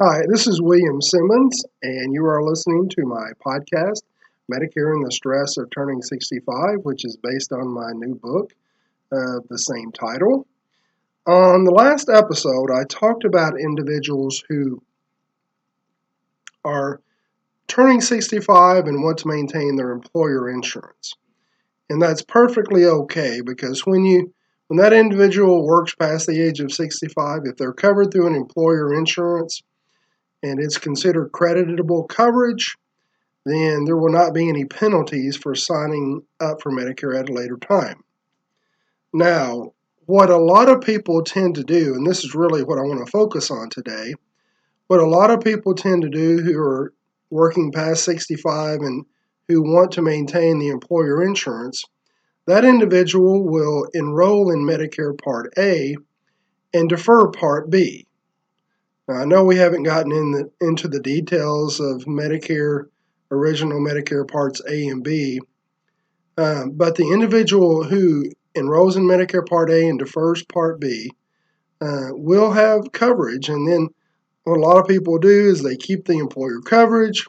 Hi, this is William Simmons, and you are listening to my podcast, Medicare and the Stress of Turning 65, which is based on my new book of the same title. On the last episode, I talked about individuals who are turning 65 and want to maintain their employer insurance. And that's perfectly okay because when you when that individual works past the age of 65, if they're covered through an employer insurance and it's considered creditable coverage, then there will not be any penalties for signing up for Medicare at a later time. Now, what a lot of people tend to do, and this is really what I want to focus on today, what a lot of people tend to do who are working past 65 and who want to maintain the employer insurance that individual will enroll in Medicare Part A and defer Part B. Now, I know we haven't gotten in the, into the details of Medicare, original Medicare Parts A and B, um, but the individual who enrolls in Medicare Part A and defers Part B uh, will have coverage. And then what a lot of people do is they keep the employer coverage,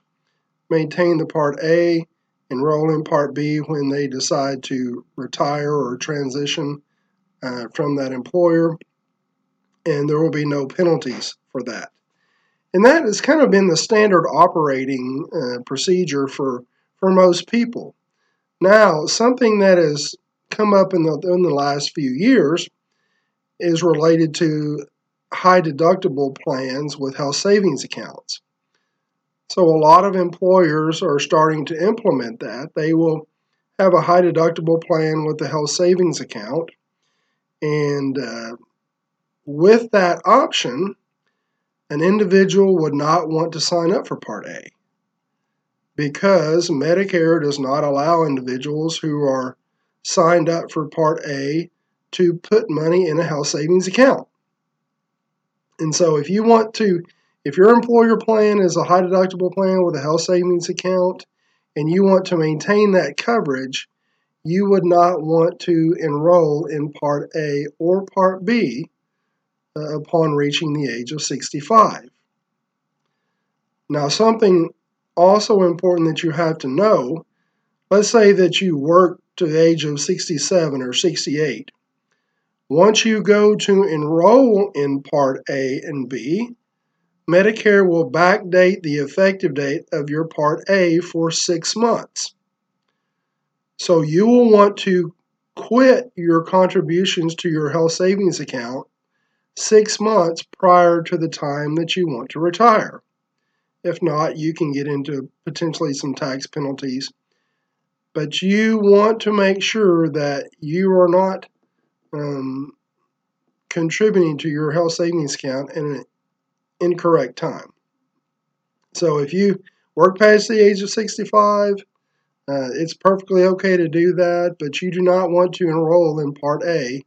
maintain the Part A, enroll in Part B when they decide to retire or transition uh, from that employer, and there will be no penalties for that. And that has kind of been the standard operating uh, procedure for, for most people. Now, something that has come up in the, in the last few years is related to high deductible plans with health savings accounts. So a lot of employers are starting to implement that. They will have a high deductible plan with the health savings account. And uh, with that option, an individual would not want to sign up for Part A because Medicare does not allow individuals who are signed up for Part A to put money in a health savings account. And so if you want to if your employer plan is a high deductible plan with a health savings account and you want to maintain that coverage, you would not want to enroll in Part A or Part B uh, upon reaching the age of 65. Now, something also important that you have to know let's say that you work to the age of 67 or 68. Once you go to enroll in Part A and B, Medicare will backdate the effective date of your Part A for six months. So you will want to quit your contributions to your health savings account six months prior to the time that you want to retire. If not, you can get into potentially some tax penalties. But you want to make sure that you are not um, contributing to your health savings account in an incorrect time. So if you work past the age of 65, uh, it's perfectly okay to do that, but you do not want to enroll in Part A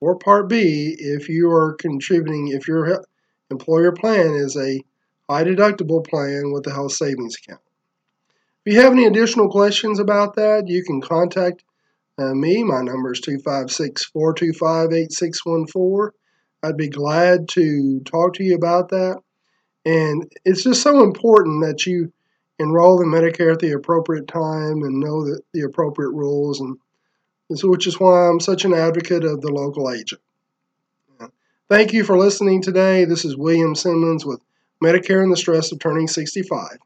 or Part B if you are contributing, if your employer plan is a high deductible plan with a health savings account. If you have any additional questions about that, you can contact uh, me. My number is 256 425 8614. I'd be glad to talk to you about that. And it's just so important that you enroll in Medicare at the appropriate time and know the, the appropriate rules, and which is why I'm such an advocate of the local agent. Thank you for listening today. This is William Simmons with Medicare and the Stress of Turning 65.